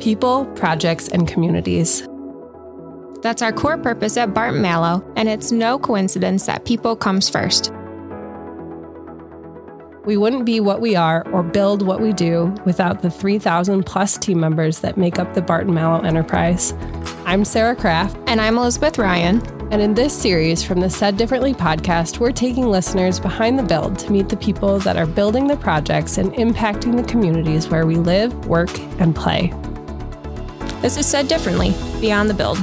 people, projects, and communities. That's our core purpose at Barton Malow, and it's no coincidence that people comes first. We wouldn't be what we are or build what we do without the 3,000 plus team members that make up the Barton Malow enterprise. I'm Sarah Kraft. And I'm Elizabeth Ryan. And in this series from the Said Differently podcast, we're taking listeners behind the build to meet the people that are building the projects and impacting the communities where we live, work, and play. This is Said Differently Beyond the Build.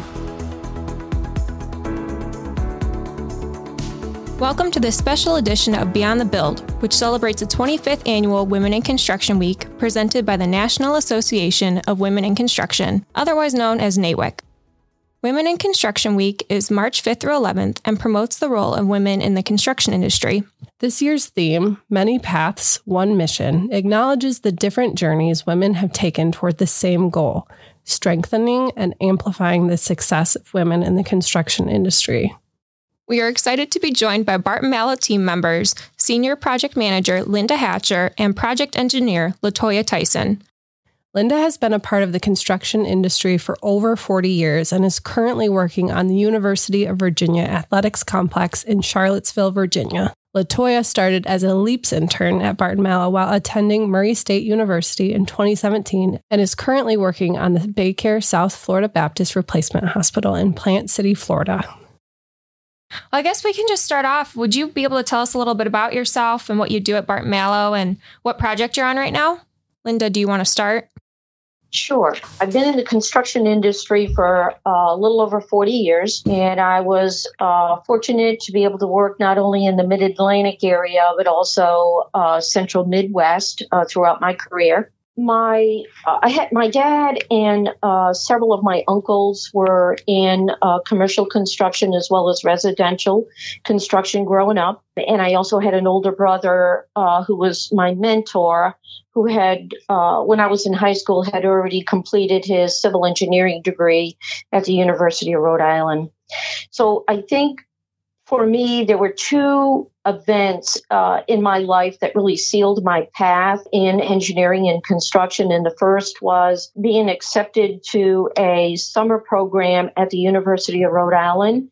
Welcome to this special edition of Beyond the Build, which celebrates the 25th annual Women in Construction Week presented by the National Association of Women in Construction, otherwise known as NAWIC. Women in Construction Week is March 5th through 11th and promotes the role of women in the construction industry. This year's theme, Many Paths, One Mission, acknowledges the different journeys women have taken toward the same goal strengthening and amplifying the success of women in the construction industry. We are excited to be joined by Barton Malow team members, Senior Project Manager Linda Hatcher and Project Engineer Latoya Tyson. Linda has been a part of the construction industry for over 40 years and is currently working on the University of Virginia Athletics Complex in Charlottesville, Virginia. Latoya started as a LEAPS intern at Barton Malow while attending Murray State University in 2017 and is currently working on the Baycare South Florida Baptist Replacement Hospital in Plant City, Florida. Well, I guess we can just start off. Would you be able to tell us a little bit about yourself and what you do at Barton Malow and what project you're on right now? Linda, do you want to start? Sure. I've been in the construction industry for uh, a little over 40 years, and I was uh, fortunate to be able to work not only in the mid Atlantic area, but also uh, central Midwest uh, throughout my career my uh, I had my dad and uh, several of my uncles were in uh, commercial construction as well as residential construction growing up, and I also had an older brother uh, who was my mentor, who had uh, when I was in high school had already completed his civil engineering degree at the University of Rhode Island. So I think for me, there were two events uh, in my life that really sealed my path in engineering and construction. And the first was being accepted to a summer program at the University of Rhode Island.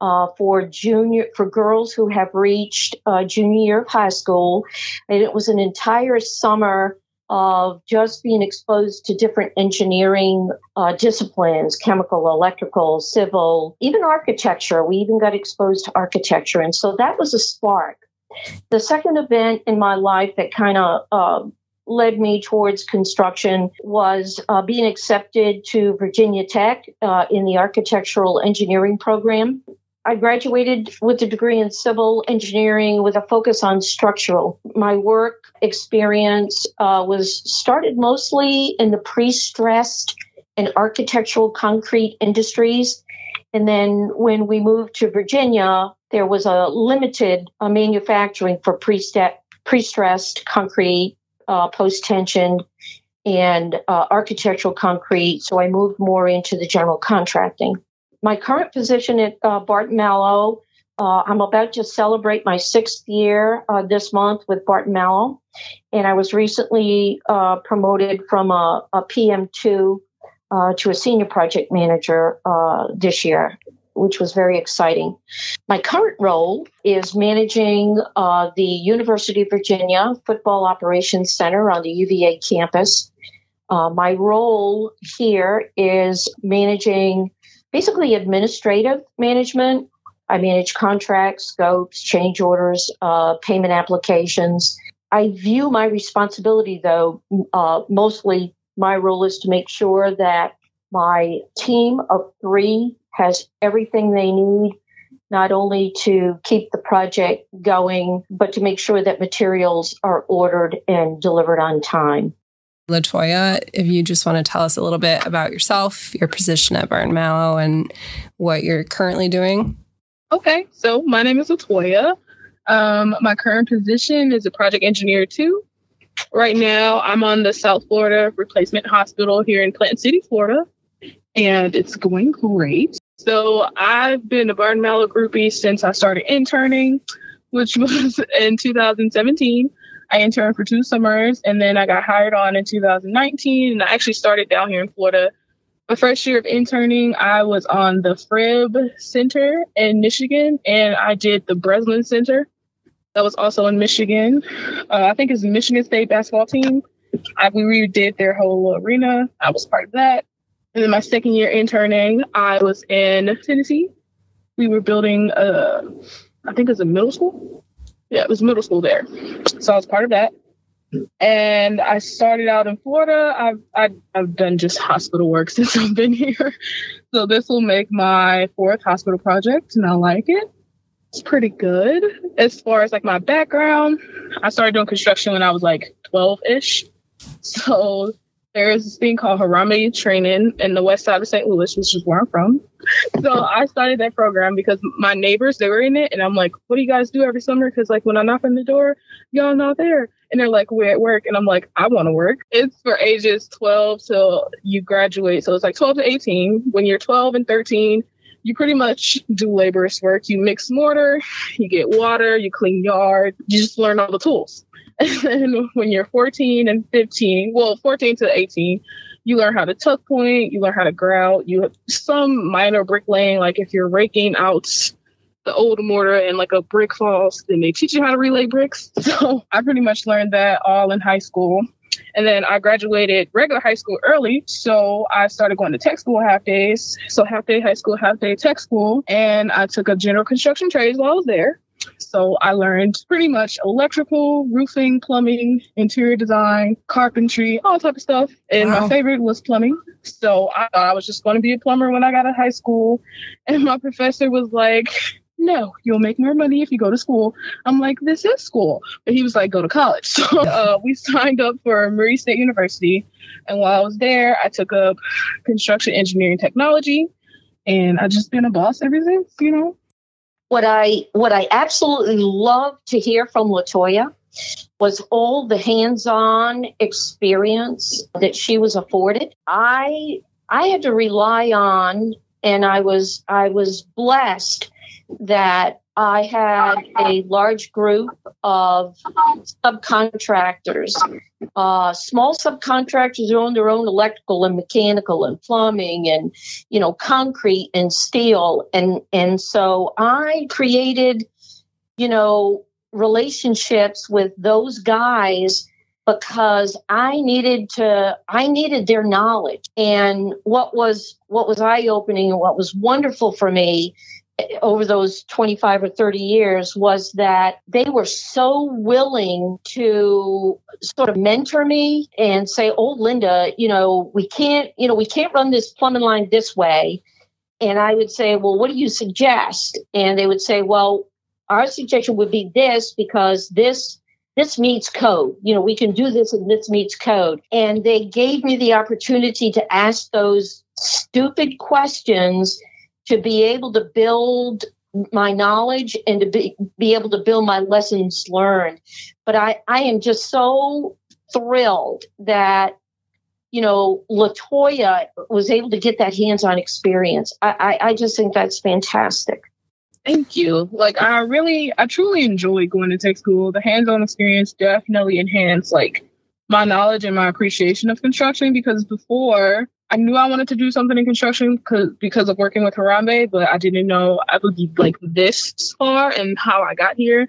Uh, for junior for girls who have reached uh, junior year of high school, and it was an entire summer of just being exposed to different engineering uh, disciplines chemical, electrical, civil, even architecture. We even got exposed to architecture. And so that was a spark. The second event in my life that kind of uh, led me towards construction was uh, being accepted to Virginia Tech uh, in the architectural engineering program. I graduated with a degree in civil engineering with a focus on structural. My work experience uh, was started mostly in the pre-stressed and architectural concrete industries. And then when we moved to Virginia, there was a limited uh, manufacturing for pre-stressed concrete, uh, post-tensioned, and uh, architectural concrete. So I moved more into the general contracting my current position at uh, Barton Malow, uh, I'm about to celebrate my sixth year uh, this month with Barton Malow, and I was recently uh, promoted from a, a PM2 uh, to a senior project manager uh, this year, which was very exciting. My current role is managing the University of Virginia Football Operations Center on the UVA campus. my role here is managing basically administrative management. I manage contracts, scopes, change orders, uh, payment applications. I view my responsibility, though, uh, mostly my role is to make sure that my team of three has everything they need, not only to keep the project going, but to make sure that materials are ordered and delivered on time. Latoya, if you just want to tell us a little bit about yourself, your position at Barton Malow, and what you're currently doing. Okay, so my name is Latoya. Um, my current position is a project engineer too. Right now, I'm on the South Florida Replacement Hospital here in Plant City, Florida, and it's going great. So I've been a Barton Malow groupie since I started interning, which was in 2017. I interned for two summers and then I got hired on in 2019 and I actually started down here in Florida. My first year of interning, I was on the Frib Center in Michigan and I did the Breslin Center. That was also in Michigan. Uh, I think it's Michigan State basketball team. I, we redid their whole arena. I was part of that. And then my second year interning, I was in Tennessee. We were building a, I think it was a middle school. Yeah, it was middle school there. So I was part of that. And I started out in Florida. I've, I've, I've done just hospital work since I've been here. So this will make my fourth hospital project, and I like it. It's pretty good. As far as like my background, I started doing construction when I was like 12 ish. So there's this thing called Harambee training in the west side of St. Louis, which is where I'm from. So I started that program because my neighbors, they were in it. And I'm like, what do you guys do every summer? Because like when I knock on the door, y'all not there. And they're like, we're at work. And I'm like, I want to work. It's for ages 12 till you graduate. So it's like 12 to 18. When you're 12 and 13, you pretty much do laborious work. You mix mortar, you get water, you clean yard, you just learn all the tools. And then when you're 14 and 15, well, 14 to 18, you learn how to tuck point, you learn how to grout, you have some minor bricklaying, like if you're raking out the old mortar and like a brick falls, then they teach you how to relay bricks. So I pretty much learned that all in high school. And then I graduated regular high school early. So I started going to tech school half days. So half day high school, half day tech school. And I took a general construction trades while I was there. So I learned pretty much electrical, roofing, plumbing, interior design, carpentry, all type of stuff. And wow. my favorite was plumbing. So I thought I was just going to be a plumber when I got out of high school. And my professor was like, no, you'll make more money if you go to school. I'm like, this is school. But he was like, go to college. So uh, we signed up for Murray State University. And while I was there, I took up construction engineering technology. And I've just been a boss ever since, you know. What I what I absolutely love to hear from Latoya was all the hands-on experience that she was afforded. I I had to rely on and I was I was blessed that I had a large group of subcontractors, uh, small subcontractors who own their own electrical and mechanical and plumbing and, you know, concrete and steel. And, and so I created, you know, relationships with those guys because I needed to I needed their knowledge. And what was what was eye opening and what was wonderful for me over those 25 or 30 years was that they were so willing to sort of mentor me and say, "Oh, Linda, you know, we can't, you know, we can't run this plumbing line this way." And I would say, "Well, what do you suggest?" And they would say, "Well, our suggestion would be this because this this meets code. You know, we can do this and this meets code." And they gave me the opportunity to ask those stupid questions to be able to build my knowledge and to be, be able to build my lessons learned. But I, I am just so thrilled that, you know, Latoya was able to get that hands on experience. I, I, I just think that's fantastic. Thank you. Like I really, I truly enjoy going to tech school. The hands-on experience definitely enhanced like my knowledge and my appreciation of construction because before I knew I wanted to do something in construction because because of working with Harambee, but I didn't know I would be like this far and how I got here.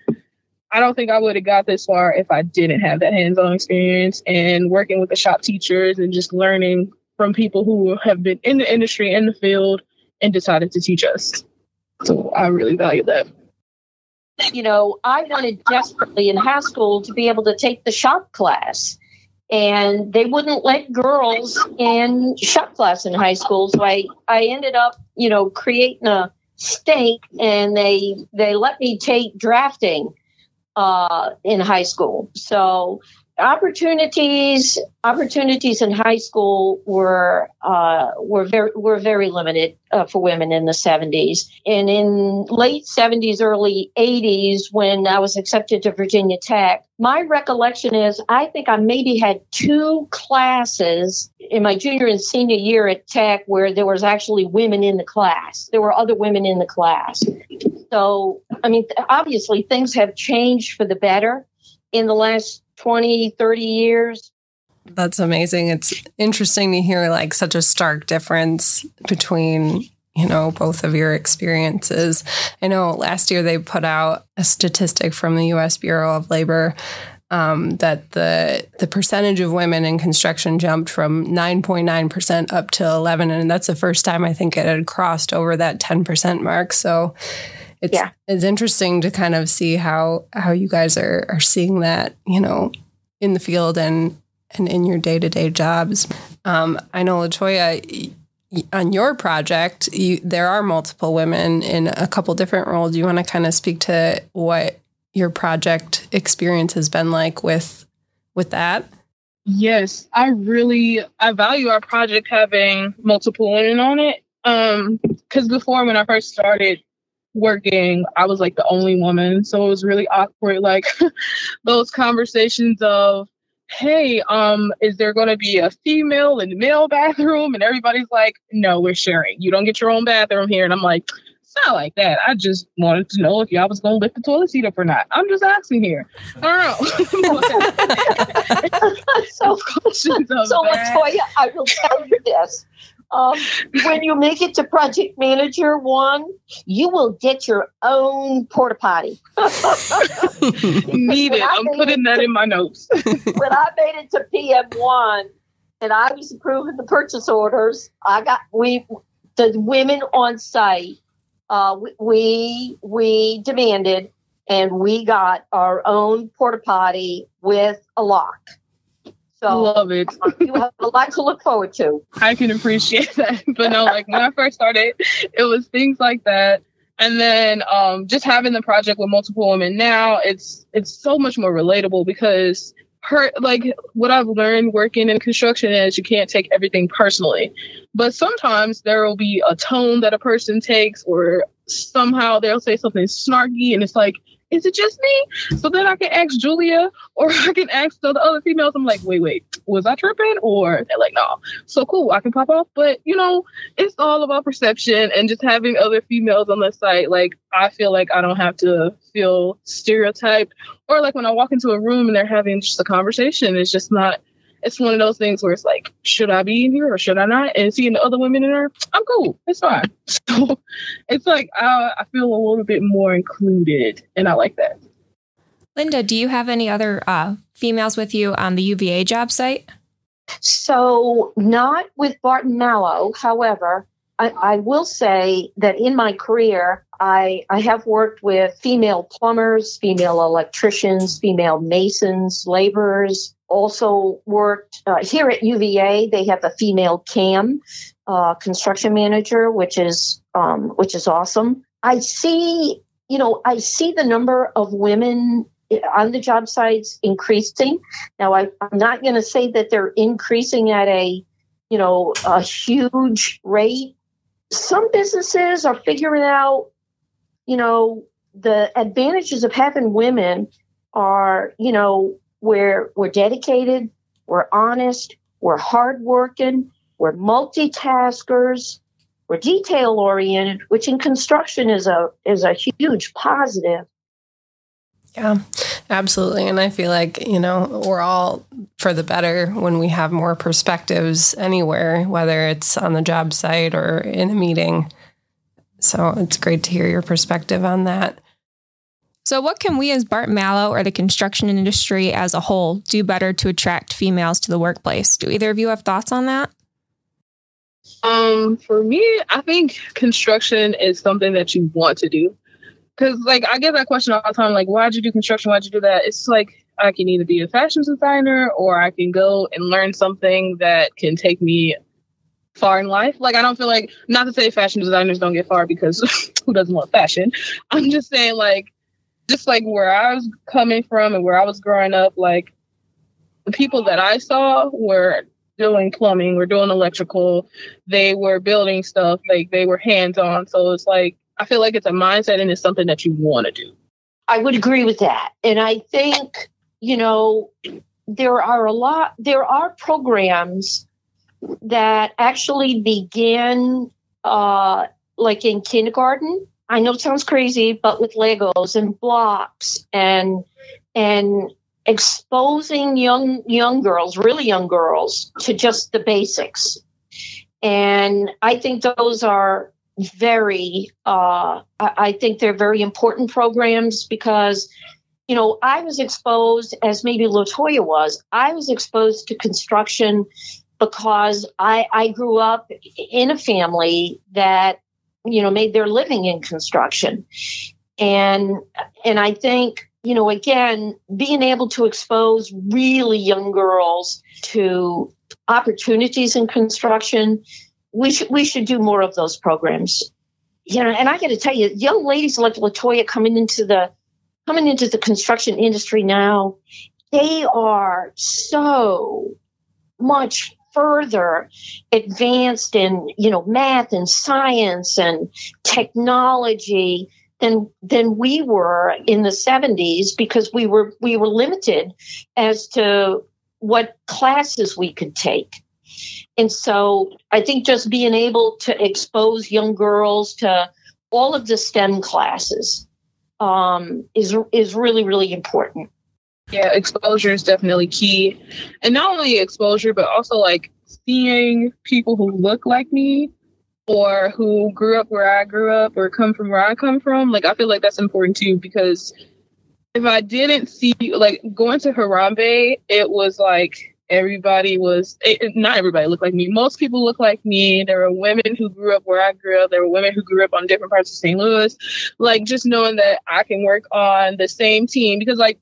I don't think I would have got this far if I didn't have that hands-on experience and working with the shop teachers and just learning from people who have been in the industry in the field and decided to teach us. So I really value that. You know, I wanted desperately in high school to be able to take the shop class and they wouldn't let girls in shop class in high school. So I, I ended up, you know, creating a stake and they they let me take drafting uh, in high school. So opportunities opportunities in high school were uh, were very were very limited uh, for women in the 70s and in late 70s early 80s when I was accepted to Virginia Tech my recollection is I think I maybe had two classes in my junior and senior year at Tech where there was actually women in the class. There were other women in the class. So I mean obviously things have changed for the better in the last 20, 30 years. That's amazing. It's interesting to hear like such a stark difference between, you know, both of your experiences. I know last year they put out a statistic from the US Bureau of Labor um, that the the percentage of women in construction jumped from 9.9% up to 11 and that's the first time I think it had crossed over that 10% mark. So it's yeah. it's interesting to kind of see how how you guys are are seeing that, you know, in the field and and in your day-to-day jobs. Um, I know Latoya on your project, you, there are multiple women in a couple different roles. Do you want to kind of speak to what your project experience has been like with with that. Yes, I really I value our project having multiple women on it. Um, because before when I first started working, I was like the only woman, so it was really awkward. Like those conversations of, "Hey, um, is there going to be a female and male bathroom?" And everybody's like, "No, we're sharing. You don't get your own bathroom here." And I'm like, it's not like that. I just wanted to know if y'all was gonna lift the toilet seat up or not. I'm just asking here. I don't know. so, so Latoya, I will tell you this. Um, when you make it to project manager one, you will get your own porta potty. Need it. I'm putting that in my notes. when I made it to PM one, and I was approving the purchase orders, I got we the women on site uh, we we demanded and we got our own porta potty with a lock. So love it. you have a lot to look forward to. I can appreciate that. But no, like when I first started, it was things like that. And then um, just having the project with multiple women now, it's it's so much more relatable because her like what I've learned working in construction is you can't take everything personally. But sometimes there will be a tone that a person takes or somehow they'll say something snarky and it's like is it just me? So then I can ask Julia or I can ask the other females. I'm like, wait, wait, was I tripping? Or they're like, no. So cool, I can pop off. But you know, it's all about perception and just having other females on the site. Like I feel like I don't have to feel stereotyped. Or like when I walk into a room and they're having just a conversation, it's just not it's one of those things where it's like, should I be in here or should I not? And seeing the other women in there, I'm cool. It's fine. So it's like I, I feel a little bit more included, and I like that. Linda, do you have any other uh, females with you on the UVA job site? So, not with Barton Malow. However, I, I, will say that in my career, I, I have worked with female plumbers, female electricians, female masons, laborers, also worked uh, here at UVA. They have a female CAM uh, construction manager, which is um, which is awesome. I see, you know, I see the number of women on the job sites increasing. Now, I, I'm not going to say that they're increasing at a, you know, a huge rate. Some businesses are figuring out, you know, the advantages of having women are, you know, we're we're dedicated, we're honest, we're hardworking, we're multitaskers, we're detail oriented, which in construction is a is a huge positive. Yeah, absolutely. And I feel like, you know, we're all for the better when we have more perspectives anywhere, whether it's on the job site or in a meeting. So it's great to hear your perspective on that. So, what can we as Bart Malow or the construction industry as a whole do better to attract females to the workplace? Do either of you have thoughts on that? Um, for me, I think construction is something that you want to do. Cause like I get that question all the time, like, why'd you do construction? Why'd you do that? It's like I can either be a fashion designer or I can go and learn something that can take me far in life. Like I don't feel like not to say fashion designers don't get far because who doesn't want fashion? I'm just saying like just like where I was coming from and where I was growing up, like the people that I saw were doing plumbing, were doing electrical, they were building stuff, like they were hands on. So it's like I feel like it's a mindset and it's something that you want to do. I would agree with that. And I think, you know, there are a lot there are programs that actually begin uh like in kindergarten I know it sounds crazy, but with Legos and blocks and and exposing young young girls, really young girls, to just the basics. And I think those are very uh, I think they're very important programs because you know I was exposed as maybe Latoya was. I was exposed to construction because I, I grew up in a family that you know made their living in construction. And and i think you know again being able to expose really young girls to opportunities in construction we should we should do more of those programs. You know and i got to tell you young ladies like latoya coming into the coming into the construction industry now they are so much further advanced in you know math and science and technology than than we were in the 70s because we were we were limited as to what classes we could take. And so i think just being able to expose young girls to all of the stem classes um, is is really really important yeah, exposure is definitely key. And not only exposure, but also like seeing people who look like me or who grew up where I grew up or come from where I come from. Like, I feel like that's important too because if I didn't see, like, going to Harambee, it was like everybody was, it, not everybody looked like me. Most people look like me. There were women who grew up where I grew up. There were women who grew up on different parts of St. Louis. Like, just knowing that I can work on the same team because, like,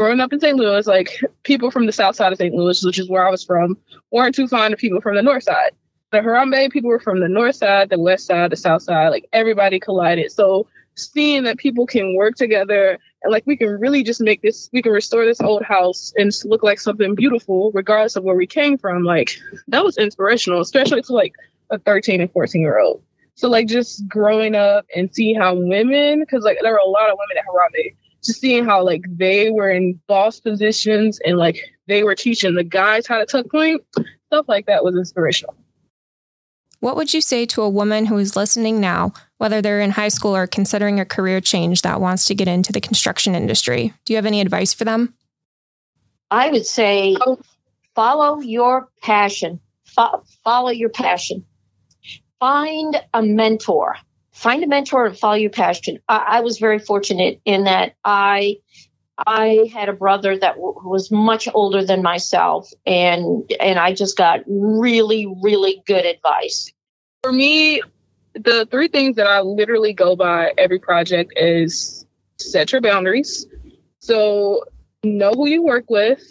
growing up in St. Louis, like people from the south side of St. Louis, which is where I was from, weren't too fond of people from the north side. The Harambee people were from the north side, the west side, the south side, like everybody collided. So seeing that people can work together and like we can really just make this, we can restore this old house and look like something beautiful, regardless of where we came from. Like that was inspirational, especially to like a 13 and 14 year old. So like just growing up and see how women, because like there were a lot of women at Harambee just seeing how like they were in boss positions and like they were teaching the guys how to tuck point, stuff like that was inspirational. What would you say to a woman who is listening now, whether they're in high school or considering a career change that wants to get into the construction industry? Do you have any advice for them? I would say oh. follow your passion. Fo- follow your passion. Find a mentor find a mentor and follow your passion. I, I was very fortunate in that I I had a brother that w- was much older than myself, and and I just got really really good advice. For me, the three things that I literally go by every project is set your boundaries. So know who you work with,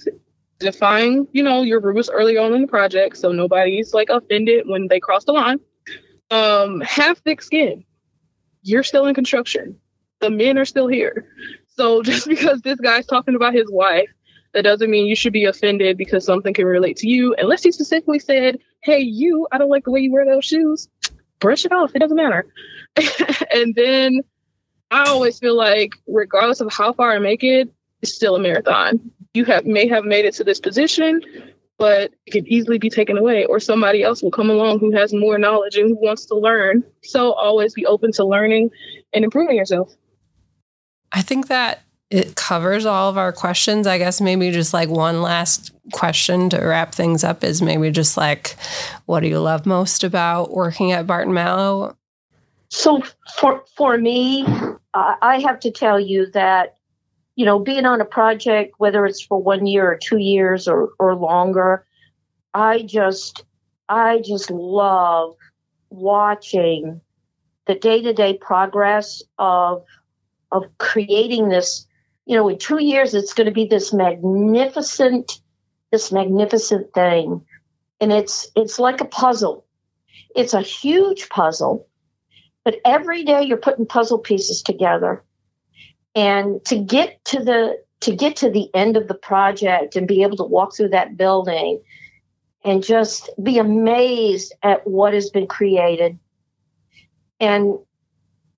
define, you know, your rules early on in the project so nobody's like offended when they cross the line. Um, have thick skin you're still in construction. The men are still here. So just because this guy's talking about his wife, that doesn't mean you should be offended because something can relate to you. Unless he specifically said, Hey, you, I don't like the way you wear those shoes. Brush it off. It doesn't matter. and then I always feel like, regardless of how far I make it, it's still a marathon. You have may have made it to this position, but it could easily be taken away or somebody else will come along who has more knowledge and who wants to learn. So always be open to learning and improving yourself. I think that it covers all of our questions. I guess maybe just like one last question to wrap things up is maybe just like what do you love most about working at barton malow? So for for me uh, i have to tell you that you know, being on a project, whether it's for one year or two years or, or longer, I just, I just love watching the day to day progress of, of creating this, you know, in two years, it's going to be this magnificent, this magnificent thing. And it's, it's like a puzzle. It's a huge puzzle, but every day you're putting puzzle pieces together and to get to the to get to the end of the project and be able to walk through that building and just be amazed at what has been created and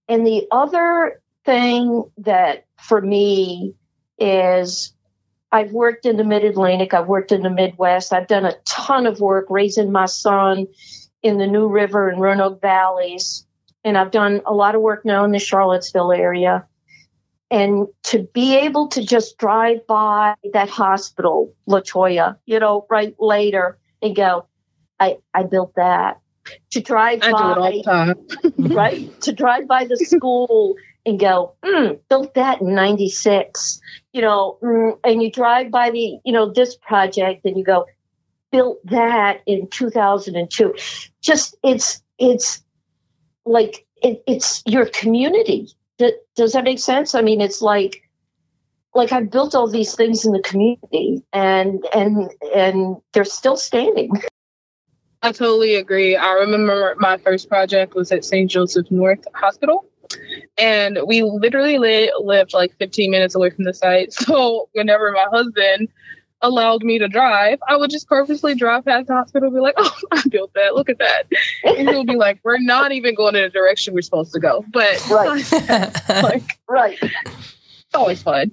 and the other thing that for me is I've worked in the mid Atlantic, I've worked in the Midwest, I've done a ton of work raising my son in the New River and Roanoke valleys, and I've done a lot of work now in the Charlottesville area. And to be able to just drive by that hospital, Latoya, you know, right later and go, I, I built that. To drive I by, do it all the time. right? To drive by the school and go, mm, built that in 96, you know, mm, and you drive by the, you know, this project and you go, built that in 2002. Just, it's, it's like, it, it's your community. Does that make sense? I mean, it's like, like I've built all these things in the community and, and, and they're still standing. I totally agree. I remember my first project was at St. Joseph North Hospital. And we literally li- lived like 15 minutes away from the site. So whenever my husband allowed me to drive, I would just purposely drive past the hospital and be like, oh, I built that. Look at that. And he'll be like, we're not even going in the direction we're supposed to go. But Right. like, Right. it's always fun.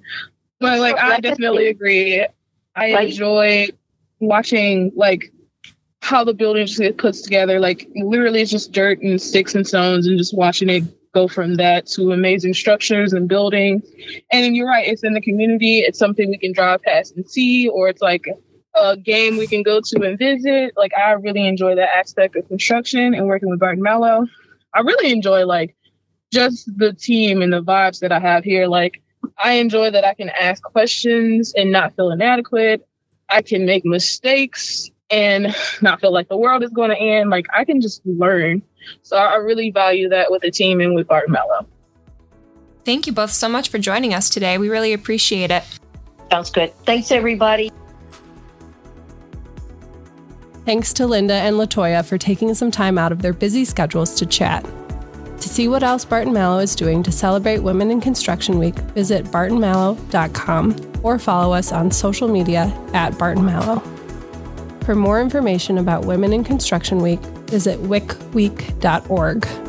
But like, I definitely agree. I Right. enjoy watching like how the building just get put together. Like literally, it's just dirt and sticks and stones, and just watching it go from that to amazing structures and buildings. And you're right, it's in the community. It's something we can drive past and see, or it's like a game we can go to and visit. Like I really enjoy that aspect of construction and working with Barton Malow. I really enjoy like just the team and the vibes that I have here. Like I enjoy that I can ask questions and not feel inadequate. I can make mistakes and not feel like the world is going to end. Like I can just learn. So I I really value that with the team and with Barton Malow. Thank you both so much for joining us today. We really appreciate it. Sounds good. Thanks, everybody. Thanks to Linda and Latoya for taking some time out of their busy schedules to chat. To see what else Barton Malow is doing to celebrate Women in Construction Week, visit bartonmalow.com or follow us on social media at Barton Malow. For more information about Women in Construction Week, visit wicweek.org.